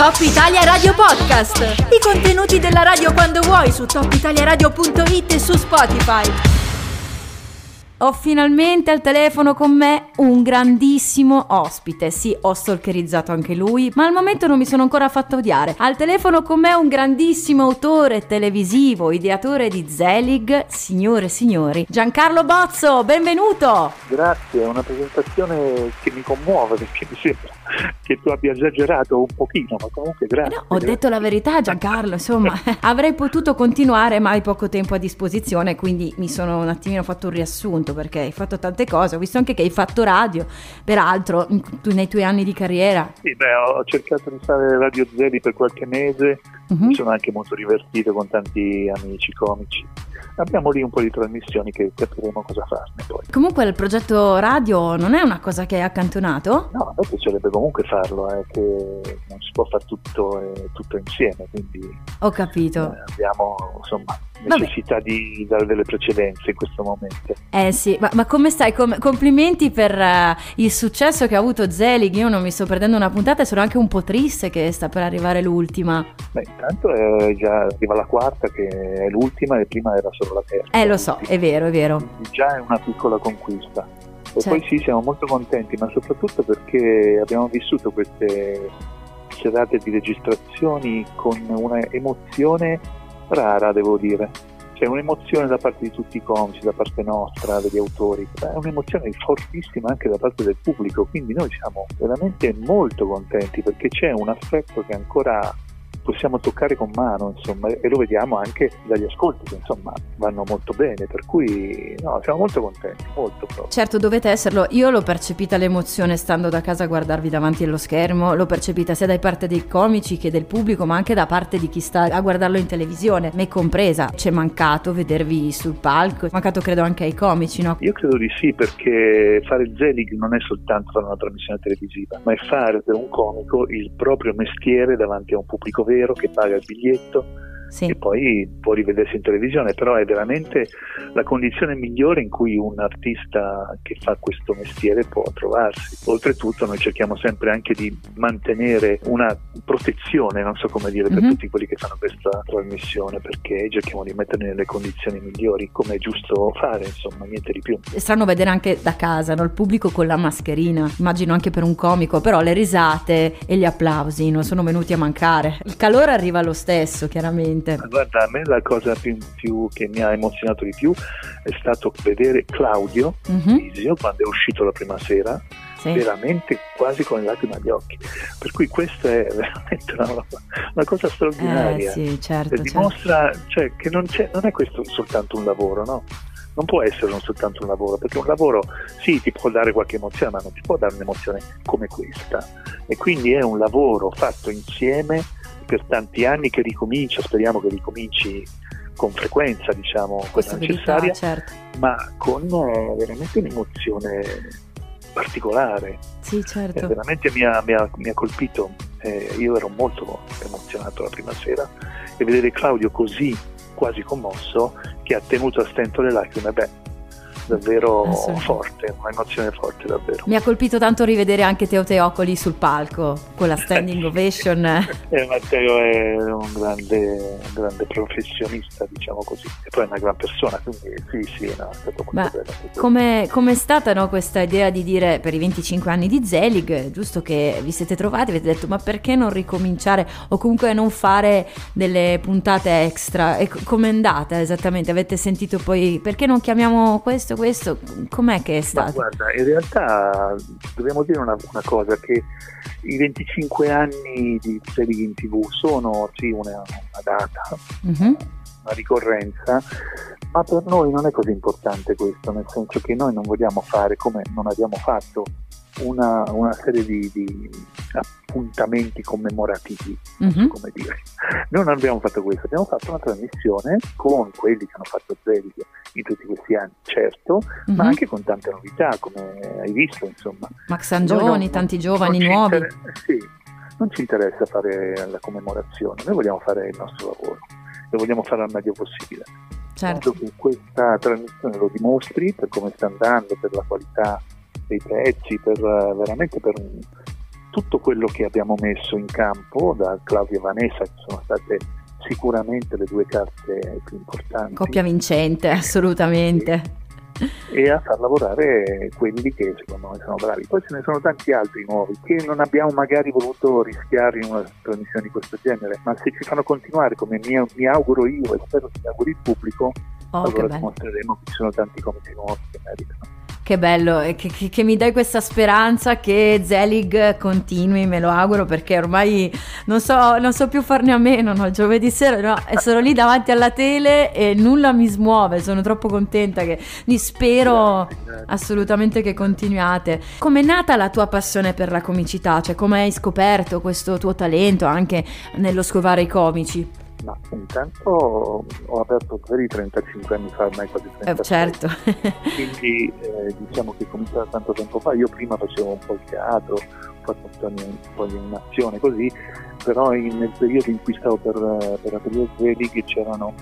Top Italia Radio Podcast. I contenuti della radio quando vuoi su topitaliaradio.it e su Spotify. Ho finalmente al telefono con me un grandissimo ospite. Sì, ho stalkerizzato anche lui, ma al momento non mi sono ancora fatto odiare. Al telefono con me un grandissimo autore televisivo, ideatore di Zelig, signore e signori, Giancarlo Bozzo, benvenuto! Grazie, è una presentazione che mi commuove perché mi sembra che tu abbia esagerato un pochino, ma comunque grazie. No, ho grazie. detto la verità Giancarlo, insomma, avrei potuto continuare ma hai poco tempo a disposizione, quindi mi sono un attimino fatto un riassunto perché hai fatto tante cose, ho visto anche che hai fatto radio, peraltro tu- nei tuoi anni di carriera. Sì, beh, ho cercato di fare Radio Zeli per qualche mese, Mhm. mi sono anche molto divertito con tanti amici comici. Abbiamo lì un po' di trasmissioni che capiremo cosa farne poi. Comunque il progetto radio non è una cosa che hai accantonato? No, a me piacerebbe comunque farlo, è che non si può fare tutto, eh, tutto insieme, quindi Ho capito. eh, abbiamo insomma Vabbè. necessità di dare delle precedenze in questo momento. Eh sì, ma, ma come stai? Com- complimenti per eh, il successo che ha avuto Zelig, io non mi sto perdendo una puntata e sono anche un po' triste che sta per arrivare l'ultima. Beh, intanto è già arriva la quarta che è l'ultima e prima era solo la terza. Eh lo so, è vero, è vero. Già è una piccola conquista. E Certo. poi sì, siamo molto contenti, ma soprattutto perché abbiamo vissuto queste serate di registrazioni con una emozione rara, devo dire. C'è un'emozione da parte di tutti i comici, da parte nostra, degli autori, è un'emozione fortissima anche da parte del pubblico, quindi noi siamo veramente molto contenti perché c'è un affetto che ancora possiamo toccare con mano, insomma, e lo vediamo anche dagli ascolti che insomma vanno molto bene, per cui no, siamo molto contenti, molto proprio. Certo, dovete esserlo. Io l'ho percepita l'emozione stando da casa a guardarvi davanti allo schermo, l'ho percepita sia da parte dei comici che del pubblico, ma anche da parte di chi sta a guardarlo in televisione, me compresa. C'è mancato vedervi sul palco, è mancato credo anche ai comici, no? Io credo di sì, perché fare il Zelig non è soltanto fare una trasmissione televisiva, ma è fare per un comico il proprio mestiere davanti a un pubblico vero che paga il biglietto Sì. e poi può rivedersi in televisione, però è veramente la condizione migliore in cui un artista che fa questo mestiere può trovarsi. Oltretutto noi cerchiamo sempre anche di mantenere una protezione, non so come dire, per Mhm. tutti quelli che fanno questa trasmissione, perché cerchiamo di metterli nelle condizioni migliori, come è giusto fare, insomma, niente di più. È strano vedere anche da casa, no? Il pubblico con la mascherina, immagino anche per un comico, però le risate e gli applausi non sono venuti a mancare. Il calore arriva lo stesso, chiaramente. Ma Guarda, a me la cosa più, più che mi ha emozionato di più è stato vedere Claudio Mhm, Visio quando è uscito la prima sera sì. veramente quasi con le lacrime agli occhi. Per cui questa è veramente una, una cosa Eh straordinaria. sì, certo, E certo. dimostra cioè, che non, c'è, non è questo soltanto un lavoro, no? Non può essere un- soltanto un lavoro, perché un lavoro sì ti può dare qualche emozione, ma non ti può dare un'emozione come questa. E quindi è un lavoro fatto insieme per tanti anni che ricomincia, speriamo che ricominci con frequenza, diciamo, quella necessaria, certo. ma con eh, veramente un'emozione particolare. Sì, Eh, certo. veramente mi ha, mi ha- mi ha colpito, Eh, io ero molto emozionato la prima sera e vedere Claudio così quasi commosso che ha tenuto a stento le lacrime, beh, davvero forte, un'emozione forte davvero. Mi ha colpito tanto rivedere anche Teo Teocoli sul palco con la standing ovation. Eh, Matteo è un grande, un grande professionista, diciamo così, e poi è una gran persona, quindi sì, sì, no, è stato molto Ma bello. quello. Come com'è stata no, questa idea di dire per i 25 anni di Zelig, giusto che vi siete trovati, avete detto ma perché non ricominciare o comunque non fare delle puntate extra? E com'è andata esattamente? Avete sentito poi perché non chiamiamo questo, questo? Com'è che è Ma stato? guarda, in realtà dobbiamo dire una, una cosa, che i 25 anni di Zelig in tv sono sì una, una data, Mhm. una ricorrenza, ma per noi non è così importante questo, nel senso che noi non vogliamo fare come non abbiamo fatto una, una serie di, di appuntamenti commemorativi, Mhm. come dire. Noi non abbiamo fatto questo, abbiamo fatto una trasmissione con quelli che hanno fatto Zelig in tutti questi anni, certo, ma Mhm. anche con tante novità, come hai visto, insomma. Max Angioni, non- tanti giovani nuovi. inter- sì, non ci interessa fare la commemorazione, noi vogliamo fare il nostro lavoro e vogliamo fare al meglio possibile. Certo. Credo che questa trasmissione lo dimostri per come sta andando, per la qualità dei pezzi, per, eh, veramente per tutto quello che abbiamo messo in campo da Claudia e Vanessa, che sono state sicuramente le due carte più importanti. Coppia vincente, assolutamente. E a far lavorare quelli che secondo me sono bravi. Poi ce ne sono tanti altri nuovi che non abbiamo magari voluto rischiare in una trasmissione di questo genere, ma se ci fanno continuare come mi, mi auguro io e spero che mi auguri il pubblico, oh, allora dimostreremo che ci sono tanti comici nuovi che meritano. Che bello, che, che, che, mi dai questa speranza che Zelig continui, me lo auguro perché ormai non so, non so più farne a meno, no? giovedì sera no? sono lì davanti alla tele e nulla mi smuove, sono troppo contenta che mi spero assolutamente che continuiate. Com'è nata la tua passione per la comicità? Cioè come hai scoperto questo tuo talento anche nello scovare i comici? Ma intanto ho aperto Zveri 35 anni fa, ormai quasi 30 eh, certo. Quindi eh, diciamo che è cominciato tanto tempo fa. Io prima facevo un po' il teatro, ho fatto un po' di animazione così, però in, nel periodo in cui stavo per, per aprire c'erano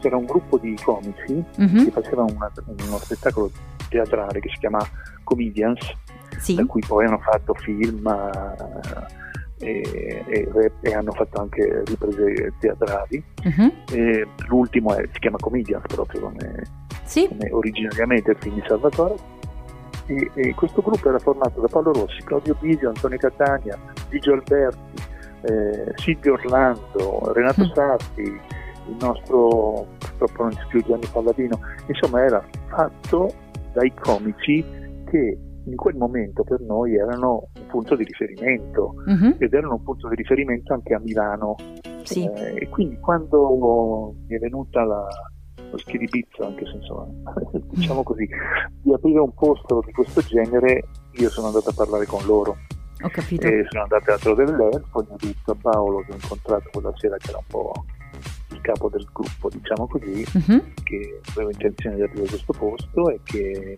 c'era un gruppo di comici mm-hmm. che facevano una, uno spettacolo teatrale che si chiama Comedians, sì. da cui poi hanno fatto film. Uh, e, e, e, hanno fatto anche riprese teatrali. Uh-huh. l'ultimo è, si chiama Comedians proprio come, sì. come originariamente il film di Salvatore. E, e, questo gruppo era formato da Paolo Rossi, Claudio Bisio, Antonio Catania, Gigio Alberti, eh, Silvio Orlando, Renato uh-huh. Sarti, il nostro, purtroppo non c'è più Gianni Palladino, insomma era fatto dai comici che in quel momento per noi erano un punto di riferimento uh-huh. ed erano un punto di riferimento anche a Milano. Sì. Eh, e quindi quando mi è venuta la, lo schiribizzo, anche se insomma, diciamo così, di aprire un posto di questo genere, io sono andato a parlare con loro. Ho capito. E sono andato al Teatro dell'Elfo, gli ho detto a Paolo che ho incontrato quella sera che era un po' il capo del gruppo, diciamo così, uh-huh. che avevo intenzione di aprire questo posto e che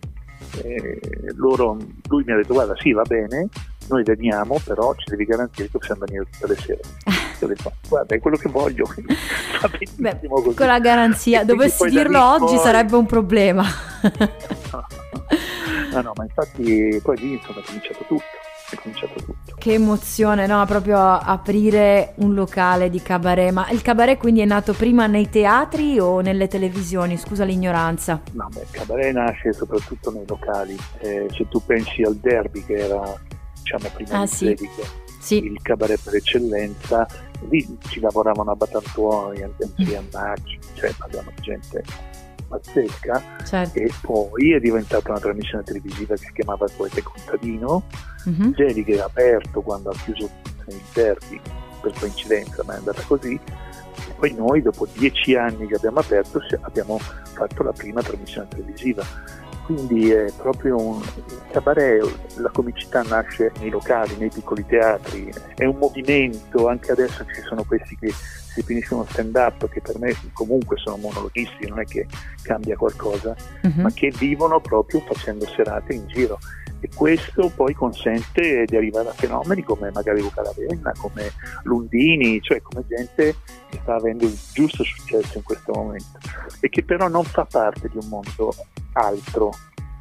eh, loro, lui mi ha detto guarda sì va bene, noi veniamo però ci devi garantire che possiamo venire tutte le sere. Io ho detto guarda è quello che voglio, Beh, con la garanzia, dovessi dirlo oggi poi... sarebbe un problema. no, no, ma infatti poi lì insomma è cominciato tutto è cominciato tutto. Che emozione, no? Proprio aprire un locale di cabaret. Ma il cabaret quindi è nato prima nei teatri o nelle televisioni? Scusa l'ignoranza. No, beh, il cabaret nasce soprattutto nei locali. Eh, se tu pensi al derby che era, diciamo, prima ah, di sì. sì. il cabaret per eccellenza, lì ci lavoravano a Batantuoni, a Macci, cioè parliamo di gente pazzesca certo. e poi è diventata una trasmissione televisiva che si chiamava Il Poeta Contadino, mm-hmm. Geli che è aperto quando ha chiuso il derby, per coincidenza ma è andata così, e poi noi dopo dieci anni che abbiamo aperto abbiamo fatto la prima trasmissione televisiva. Quindi è proprio un cabaret, la comicità nasce nei locali, nei piccoli teatri, è un movimento, anche adesso ci sono questi che si finisce uno stand up che per me comunque sono monologhisti, non è che cambia qualcosa, uh-huh. ma che vivono proprio facendo serate in giro e questo poi consente di arrivare a fenomeni come magari Luca Ravenna, come Lundini, cioè come gente che sta avendo il giusto successo in questo momento e che però non fa parte di un mondo altro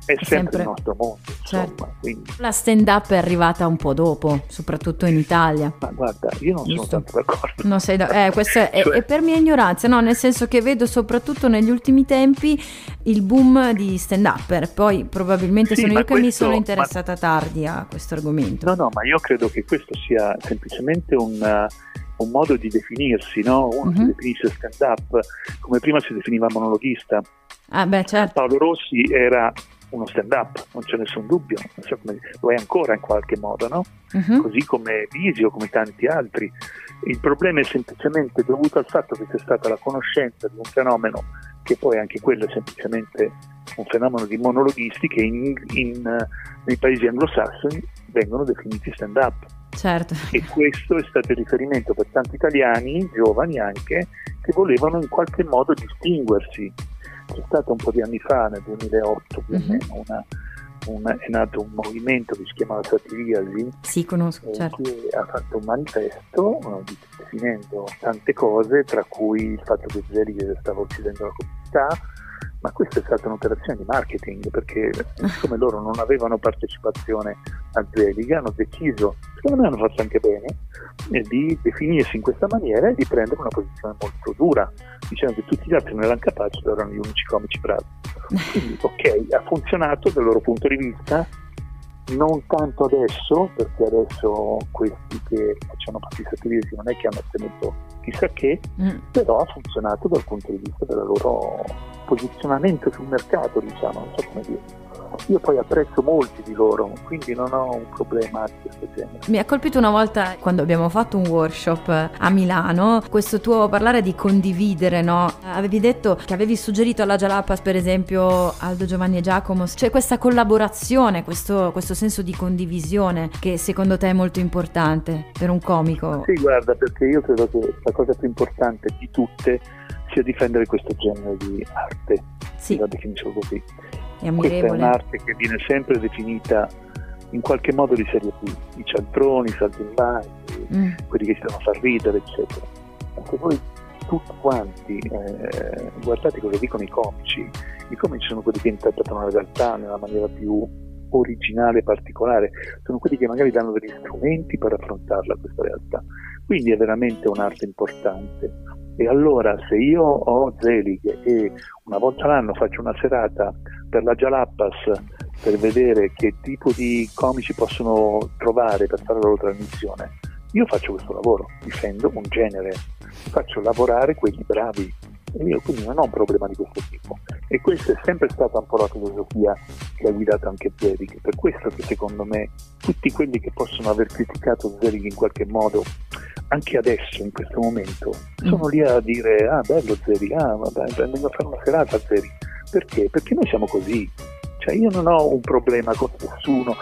è sempre, sempre, il nostro mondo. Certo. Insomma, La stand up è arrivata un po' dopo, soprattutto in Italia. Ma guarda, io non Giusto. sono tanto d'accordo. Non sei da- eh, questo è, cioè... è, per mia ignoranza, no? Nel senso che vedo soprattutto negli ultimi tempi il boom di stand up. Poi probabilmente sì, sono io questo, che mi sono interessata ma... tardi a questo argomento. No, no, ma io credo che questo sia semplicemente un un modo di definirsi, no? Uno uh-huh. si definisce stand up, come prima si definiva monologhista. Ah, beh, certo. Paolo Rossi era uno stand up, non c'è nessun dubbio, so come, lo è ancora in qualche modo, no? uh-huh. così come Visio, come tanti altri. Il problema è semplicemente dovuto al fatto che c'è stata la conoscenza di un fenomeno che poi anche quello è semplicemente un fenomeno di monologhisti che in, in, nei paesi anglosassoni vengono definiti stand up. Certo. E questo è stato il riferimento per tanti italiani, giovani anche, che volevano in qualche modo distinguersi c'è stato un po' di anni fa, nel 2008 più o mhm. meno, una, una, è nato un movimento che si chiamava Satiriasi. Sì, conosco, eh, certo. Che ha fatto un manifesto eh, definendo tante cose, tra cui il fatto che Zelig stava uccidendo la comunità, ma questa è stata un'operazione di marketing perché siccome loro non avevano partecipazione a Zelig hanno deciso, secondo me hanno fatto anche bene, di definirsi in questa maniera e di prendere una posizione molto dura, dicendo che tutti gli altri non erano capaci, erano gli unici comici bravi. Quindi ok, ha funzionato dal loro punto di vista, non tanto adesso, perché adesso questi che facciano parte di satirici non è che hanno ottenuto chissà che, mm. però ha funzionato dal punto di vista del loro posizionamento sul mercato, diciamo, non so come dire. Io poi apprezzo molti di loro, quindi non ho un problema di questo genere. Mi ha colpito una volta quando abbiamo fatto un workshop a Milano, questo tuo parlare di condividere, no? Avevi detto che avevi suggerito alla Jalapas, per esempio, Aldo Giovanni e Giacomo, c'è questa collaborazione, questo, questo senso di condivisione che secondo te è molto importante per un comico. Sì, guarda, perché io credo che la cosa più importante di tutte sia difendere questo genere di arte, sì. la definisco così è Questa è un'arte che viene sempre definita in qualche modo di serie B, i cialtroni, i saltimbanchi, mm. quelli che si devono far ridere, eccetera. Anche voi tutti quanti, eh, guardate cosa dicono i comici, i comici sono quelli che interpretano la realtà nella maniera più originale e particolare, sono quelli che magari danno degli strumenti per affrontarla questa realtà. Quindi è veramente un'arte importante. E allora se io ho Zelig e una volta l'anno faccio una serata per la Jalappas per vedere che tipo di comici possono trovare per fare la loro trasmissione, io faccio questo lavoro, difendo un genere, faccio lavorare quelli bravi e io quindi non ho un problema di questo tipo. E questa è sempre stata un po' la filosofia che ha guidato anche Zelig, per questo che secondo me tutti quelli che possono aver criticato Zelig in qualche modo anche adesso, in questo momento, sono mm. lì a dire ah bello Zeri, ah vabbè, vengo a fare una serata Zeri. Perché? Perché noi siamo così. Cioè io non ho un problema con nessuno.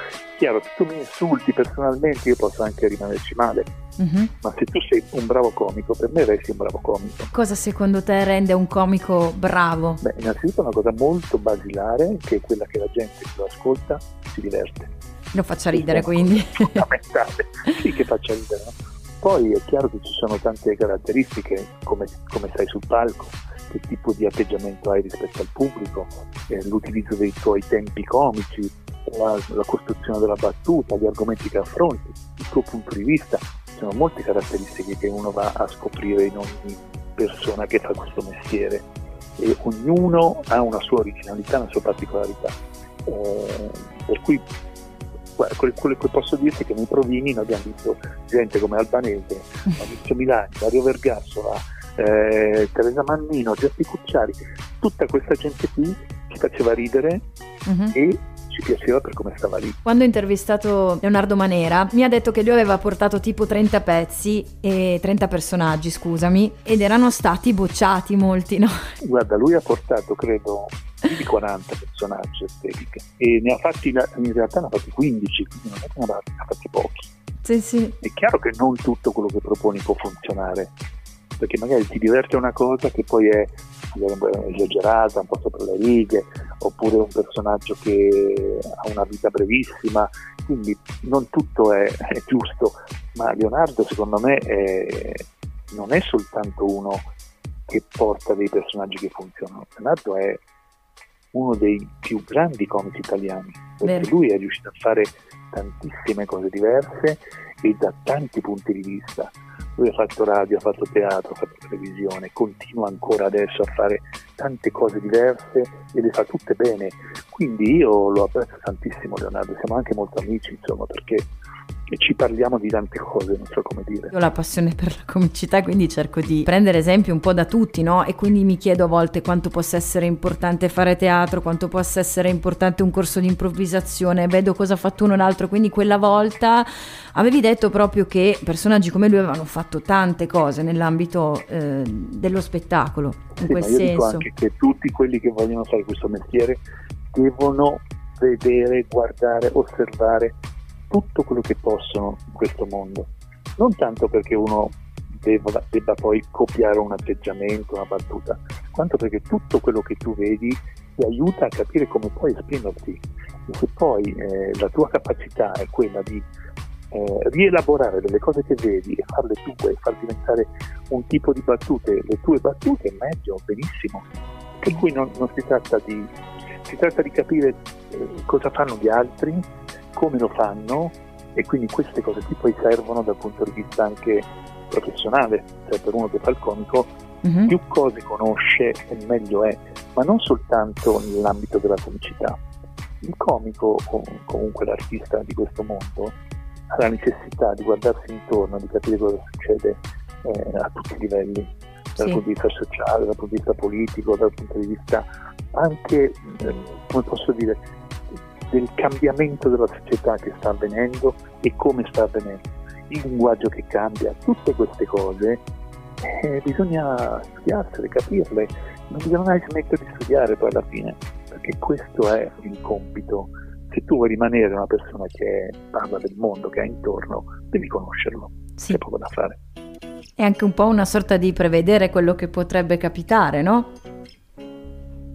Chiaro, se tu mi insulti personalmente io posso anche rimanerci male. Mm-hmm. Ma se tu sei un bravo comico, per me resti un bravo comico. Cosa secondo te rende un comico bravo? Beh, innanzitutto una cosa molto basilare, che è quella che la gente che lo ascolta si diverte. Lo faccia ridere quindi. Fondamentale. sì, che faccia ridere, no? Poi è chiaro che ci sono tante caratteristiche, come, come stai sul palco, che tipo di atteggiamento hai rispetto al pubblico, eh, l'utilizzo dei tuoi tempi comici, la, la, costruzione della battuta, gli argomenti che affronti, il tuo punto di vista. Sono molte caratteristiche che uno va a scoprire in ogni persona che fa questo mestiere e ognuno ha una sua originalità, una sua particolarità. Eh, per cui quello che posso dirti è che nei provini noi abbiamo visto gente come Albanese, Maurizio Milani, Mario Vergassola, eh, Teresa Mannino, Giuseppe Cucciari, tutta questa gente qui ci faceva ridere uh-huh. e ci piaceva per come stava lì. Quando ho intervistato Leonardo Manera mi ha detto che lui aveva portato tipo 30 pezzi e 30 personaggi, scusami, ed erano stati bocciati molti, no? Guarda, lui ha portato, credo, più di 40 personaggi estetiche e ne ha fatti, in realtà ne ha fatti 15, quindi non è che ne ha fatti pochi. Sì, sì. È chiaro che non tutto quello che proponi può funzionare, perché magari ti diverte una cosa che poi è esagerata, un po' sopra le righe, oppure un personaggio che ha una vita brevissima, quindi non tutto è, è giusto, ma Leonardo secondo me è, non è soltanto uno che porta dei personaggi che funzionano, Leonardo è uno dei più grandi comici italiani, perché Vero. lui è riuscito a fare tantissime cose diverse e da tanti punti di vista. Lui ha fatto radio, ha fatto teatro, ha fatto televisione, continua ancora adesso a fare tante cose diverse e le fa tutte bene. Quindi io lo apprezzo tantissimo Leonardo, siamo anche molto amici, insomma, perché ci parliamo di tante cose, non so come dire. Io ho la passione per la comicità, quindi cerco di prendere esempio un po' da tutti, no? E quindi mi chiedo a volte quanto possa essere importante fare teatro, quanto possa essere importante un corso di improvvisazione, vedo cosa ha fatto uno o l'altro, quindi quella volta avevi detto proprio che personaggi come lui avevano fatto tante cose nell'ambito eh, dello spettacolo, in sì, quel senso. Dico anche che tutti quelli che vogliono fare questo mestiere devono vedere, guardare, osservare tutto quello che possono in questo mondo, non tanto perché uno debba, debba poi copiare un atteggiamento, una battuta, quanto perché tutto quello che tu vedi ti aiuta a capire come puoi esprimerti. E se poi eh, la tua capacità è quella di eh, rielaborare delle cose che vedi e farle tue, far diventare un tipo di battute, le tue battute, meglio, benissimo. Per cui non, non si tratta di si tratta di capire eh, cosa fanno gli altri come lo fanno e quindi queste cose qui poi servono dal punto di vista anche professionale, cioè per uno che fa il comico mm-hmm. più cose conosce e meglio è, ma non soltanto nell'ambito della comicità. Il comico o comunque l'artista di questo mondo ha la necessità di guardarsi intorno, di capire cosa succede eh, a tutti i livelli, dal sì. punto di vista sociale, dal punto di vista politico, dal punto di vista anche, eh, come posso dire, del cambiamento della società che sta avvenendo e come sta avvenendo, il linguaggio che cambia, tutte queste cose eh, bisogna studiarsele, capirle, non bisogna mai smettere di studiare poi alla fine, perché questo è il compito. Se tu vuoi rimanere una persona che parla del mondo che ha intorno, devi conoscerlo, sì. c'è poco da fare. È anche un po' una sorta di prevedere quello che potrebbe capitare, no?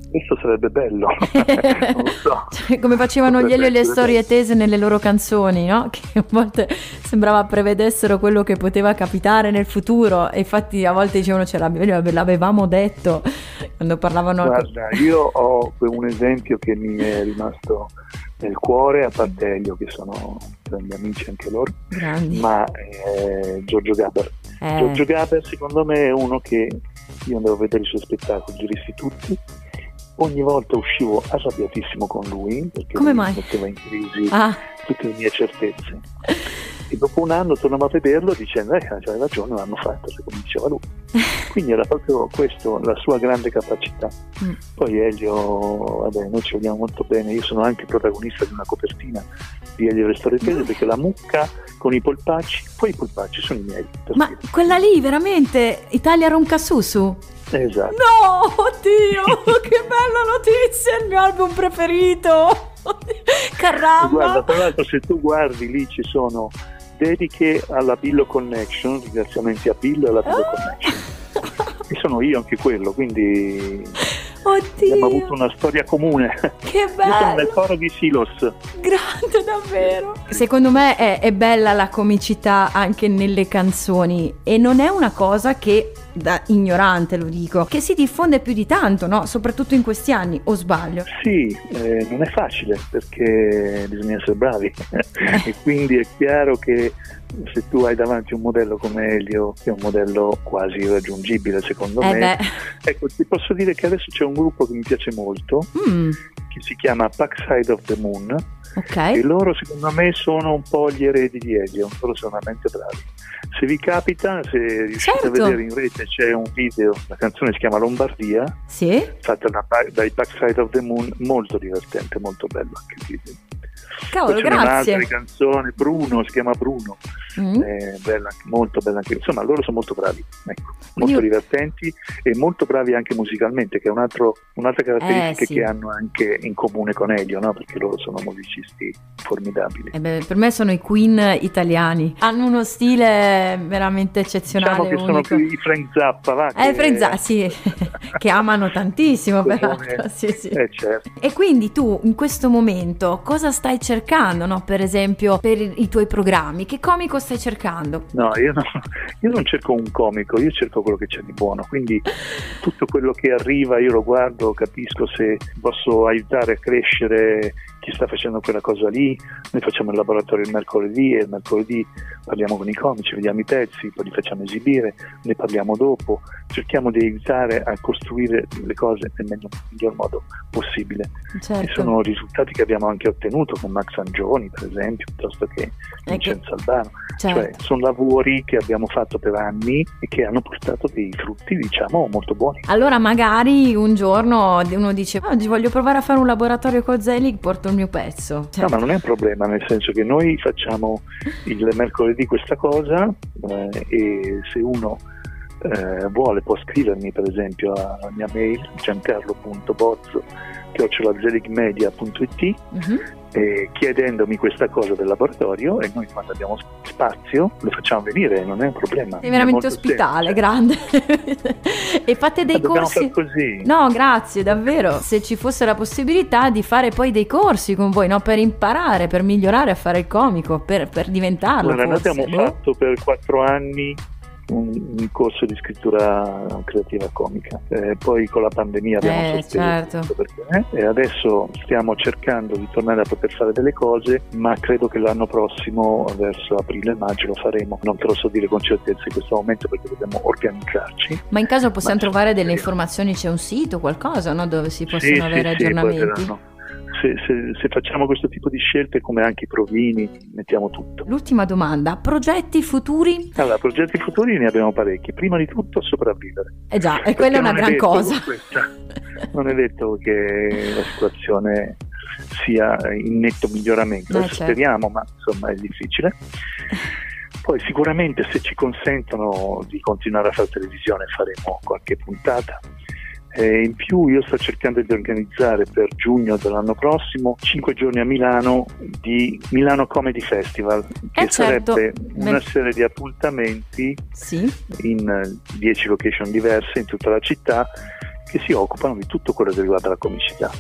Questo sarebbe bello, so. cioè, come facevano gli Elio e le storie tese nelle loro canzoni, no? Che a volte sembrava prevedessero quello che poteva capitare nel futuro e infatti a volte dicevano ce l'avevamo detto quando parlavano... Guarda, io ho un esempio che mi è rimasto nel cuore, a parte Elio che sono grandi amici anche loro, Grandi. ma eh, Giorgio Gaber. Eh. Giorgio Gaber secondo me è uno che io andavo a vedere i suoi spettacoli, giuristi tutti, ogni volta uscivo arrabbiatissimo con lui perché Come mai? metteva in crisi ah. tutte le mie certezze. E dopo un anno tornavo a vederlo dicendo eh, c'hai ragione, l'hanno fatto, come diceva lui. Quindi era proprio questo, la sua grande capacità. Mm. Poi Elio, vabbè, noi ci vogliamo molto bene, io sono anche protagonista di una copertina di Elio le storie tese mm. perché la mucca con i polpacci, poi i polpacci sono i miei. Ma dire. quella lì veramente, Italia Ronca Susu? Esatto. No, oddio, che bella notizia, il mio album preferito. Caramba. Guarda, tra l'altro se tu guardi lì ci sono dediche alla Billo Connection, ringraziamenti a Billo e alla Billo ah. Connection. E sono io anche quello, quindi Oddio. abbiamo avuto una storia comune. Che bello! Io sono nel coro di Silos. Grande davvero! Secondo me è, è bella la comicità anche nelle canzoni e non è una cosa che da ignorante lo dico, che si diffonde più di tanto, no? soprattutto in questi anni, o sbaglio? Sì, eh, non è facile perché bisogna essere bravi e quindi è chiaro che se tu hai davanti un modello come Elio, che è un modello quasi irraggiungibile secondo eh me, beh. ecco ti posso dire che adesso c'è un gruppo che mi piace molto, mm. che si chiama Backside of the Moon, okay. e loro secondo me sono un po' gli eredi di Elio, loro sono veramente bravi se vi capita, se riuscite certo. a vedere in rete c'è un video, la canzone si chiama Lombardia, sì. fatta da, dai Backside of the Moon, molto divertente, molto bello anche il video. Cavolo, grazie. un'altra canzone, Bruno, si chiama Bruno, mm. è bella, molto bella anche, insomma loro sono molto bravi, ecco, molto Io... divertenti e molto bravi anche musicalmente, che è un altro, un'altra caratteristica eh, sì. che hanno anche in comune con Elio, no? perché loro sono musicisti formidabili. Eh beh, per me sono i Queen italiani, hanno uno stile veramente eccezionale. Diciamo che unico. sono più i Frank Zappa, va? Eh, che... Frank Zappa, sì, che amano tantissimo peraltro. Sì, sì. Eh, certo. E quindi tu in questo momento cosa stai cercando? cercando, no? Per esempio, per i, tuoi programmi, che comico stai cercando? No, io, no, io non cerco un comico, io cerco quello che c'è di buono, quindi tutto quello che arriva io lo guardo, capisco se posso aiutare a crescere chi sta facendo quella cosa lì, noi facciamo il laboratorio il mercoledì e il mercoledì parliamo con i comici, vediamo i pezzi, poi li facciamo esibire, ne parliamo dopo, cerchiamo di aiutare a costruire le cose nel miglior modo possibile. Certo. E sono risultati che abbiamo anche ottenuto con Max Angioni, per esempio, piuttosto che Vincenzo Albano. Cioè, certo. Cioè, sono lavori che abbiamo fatto per anni e che hanno portato dei frutti, diciamo, molto buoni. Allora magari un giorno uno dice oggi voglio provare a fare un laboratorio con Zelig, porto il mio pezzo. Cioè. No, ma non è un problema, nel senso che noi facciamo il mercoledì questa cosa eh, e se uno eh, vuole può scrivermi per esempio alla mia mail giancarlo.bozzo chiocciolazeligmedia.it uh-huh. eh, chiedendomi questa cosa del laboratorio e noi quando abbiamo spazio lo facciamo venire, non è un problema. Sei veramente ospitale, grande. e fate dei Ma corsi. così. No, grazie, davvero. Se ci fosse la possibilità di fare poi dei corsi con voi, no? per imparare, per migliorare a fare il comico, per, per diventarlo. Allora, noi abbiamo fatto per quattro anni un, un corso di scrittura creativa comica. Eh, poi con la pandemia abbiamo Eh, sospeso certo. perché, eh, e adesso stiamo cercando di tornare a poter fare delle cose, ma credo che l'anno prossimo, verso aprile-maggio, lo faremo. Non te lo so dire con certezza in questo momento perché dobbiamo organizzarci. Ma in caso possiamo Ma- trovare delle sì. informazioni, c'è un sito, qualcosa, no? Dove si possono Sì, avere sì, sì, aggiornamenti? verranno. Se, se- se facciamo questo tipo di scelte, come anche i provini, mettiamo tutto. L'ultima domanda, progetti futuri? Allora, progetti futuri ne abbiamo parecchi. Prima di tutto sopravvivere. Eh già, e Perché quella è una gran detto cosa. non è detto che la situazione sia in netto miglioramento, Eh, certo. speriamo, ma insomma è difficile. Poi sicuramente se ci consentono di continuare a fare televisione faremo qualche puntata. E in più io sto cercando di organizzare per giugno dell'anno prossimo 5 giorni a Milano di Milano Comedy Festival, che Eh, certo. sarebbe una serie di appuntamenti Sì, in eh, 10 location diverse in tutta la città che si occupano di tutto quello che riguarda la comicità,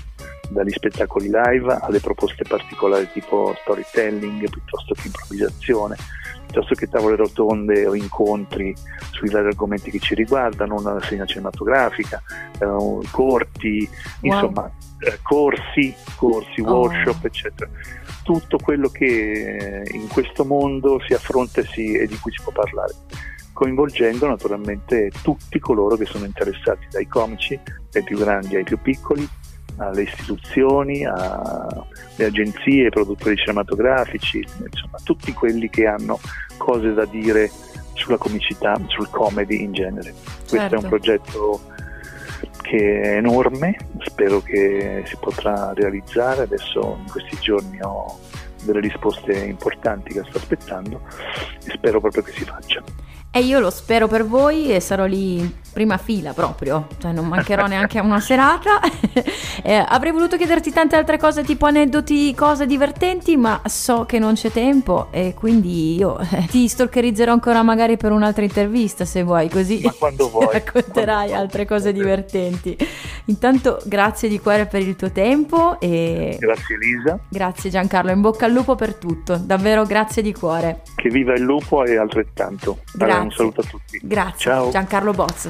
dagli spettacoli live alle proposte particolari tipo storytelling piuttosto che improvvisazione, piuttosto che tavole rotonde o incontri sui vari argomenti che ci riguardano, una rassegna cinematografica, eh, corti, Wow. insomma eh, corsi, corsi, Oh. workshop, eccetera. Tutto quello che eh, in questo mondo si affronta e, si- e di cui si può parlare coinvolgendo naturalmente tutti coloro che sono interessati, dai comici, dai più grandi ai più piccoli, alle istituzioni, alle agenzie, ai produttori cinematografici, insomma tutti quelli che hanno cose da dire sulla comicità, sul comedy in genere. Questo è Certo. un progetto che è enorme, spero che si potrà realizzare, adesso in questi giorni ho delle risposte importanti che sto aspettando e spero proprio che si faccia. e io lo spero per voi e sarò lì prima fila proprio, cioè non mancherò neanche a una serata. Eh, avrei voluto chiederti tante altre cose tipo aneddoti, cose divertenti, ma so che non c'è tempo e quindi io eh, ti stalkerizzerò ancora magari per un'altra intervista se vuoi, così Ma quando vuoi, racconterai quando vuoi. altre cose divertenti. Intanto grazie di cuore per il tuo tempo e Grazie Elisa, grazie Giancarlo, in bocca al lupo per tutto, davvero grazie di cuore. che viva il lupo e altrettanto. Allora, un Grazie. saluto a tutti. Grazie Ciao. Giancarlo Bozzo.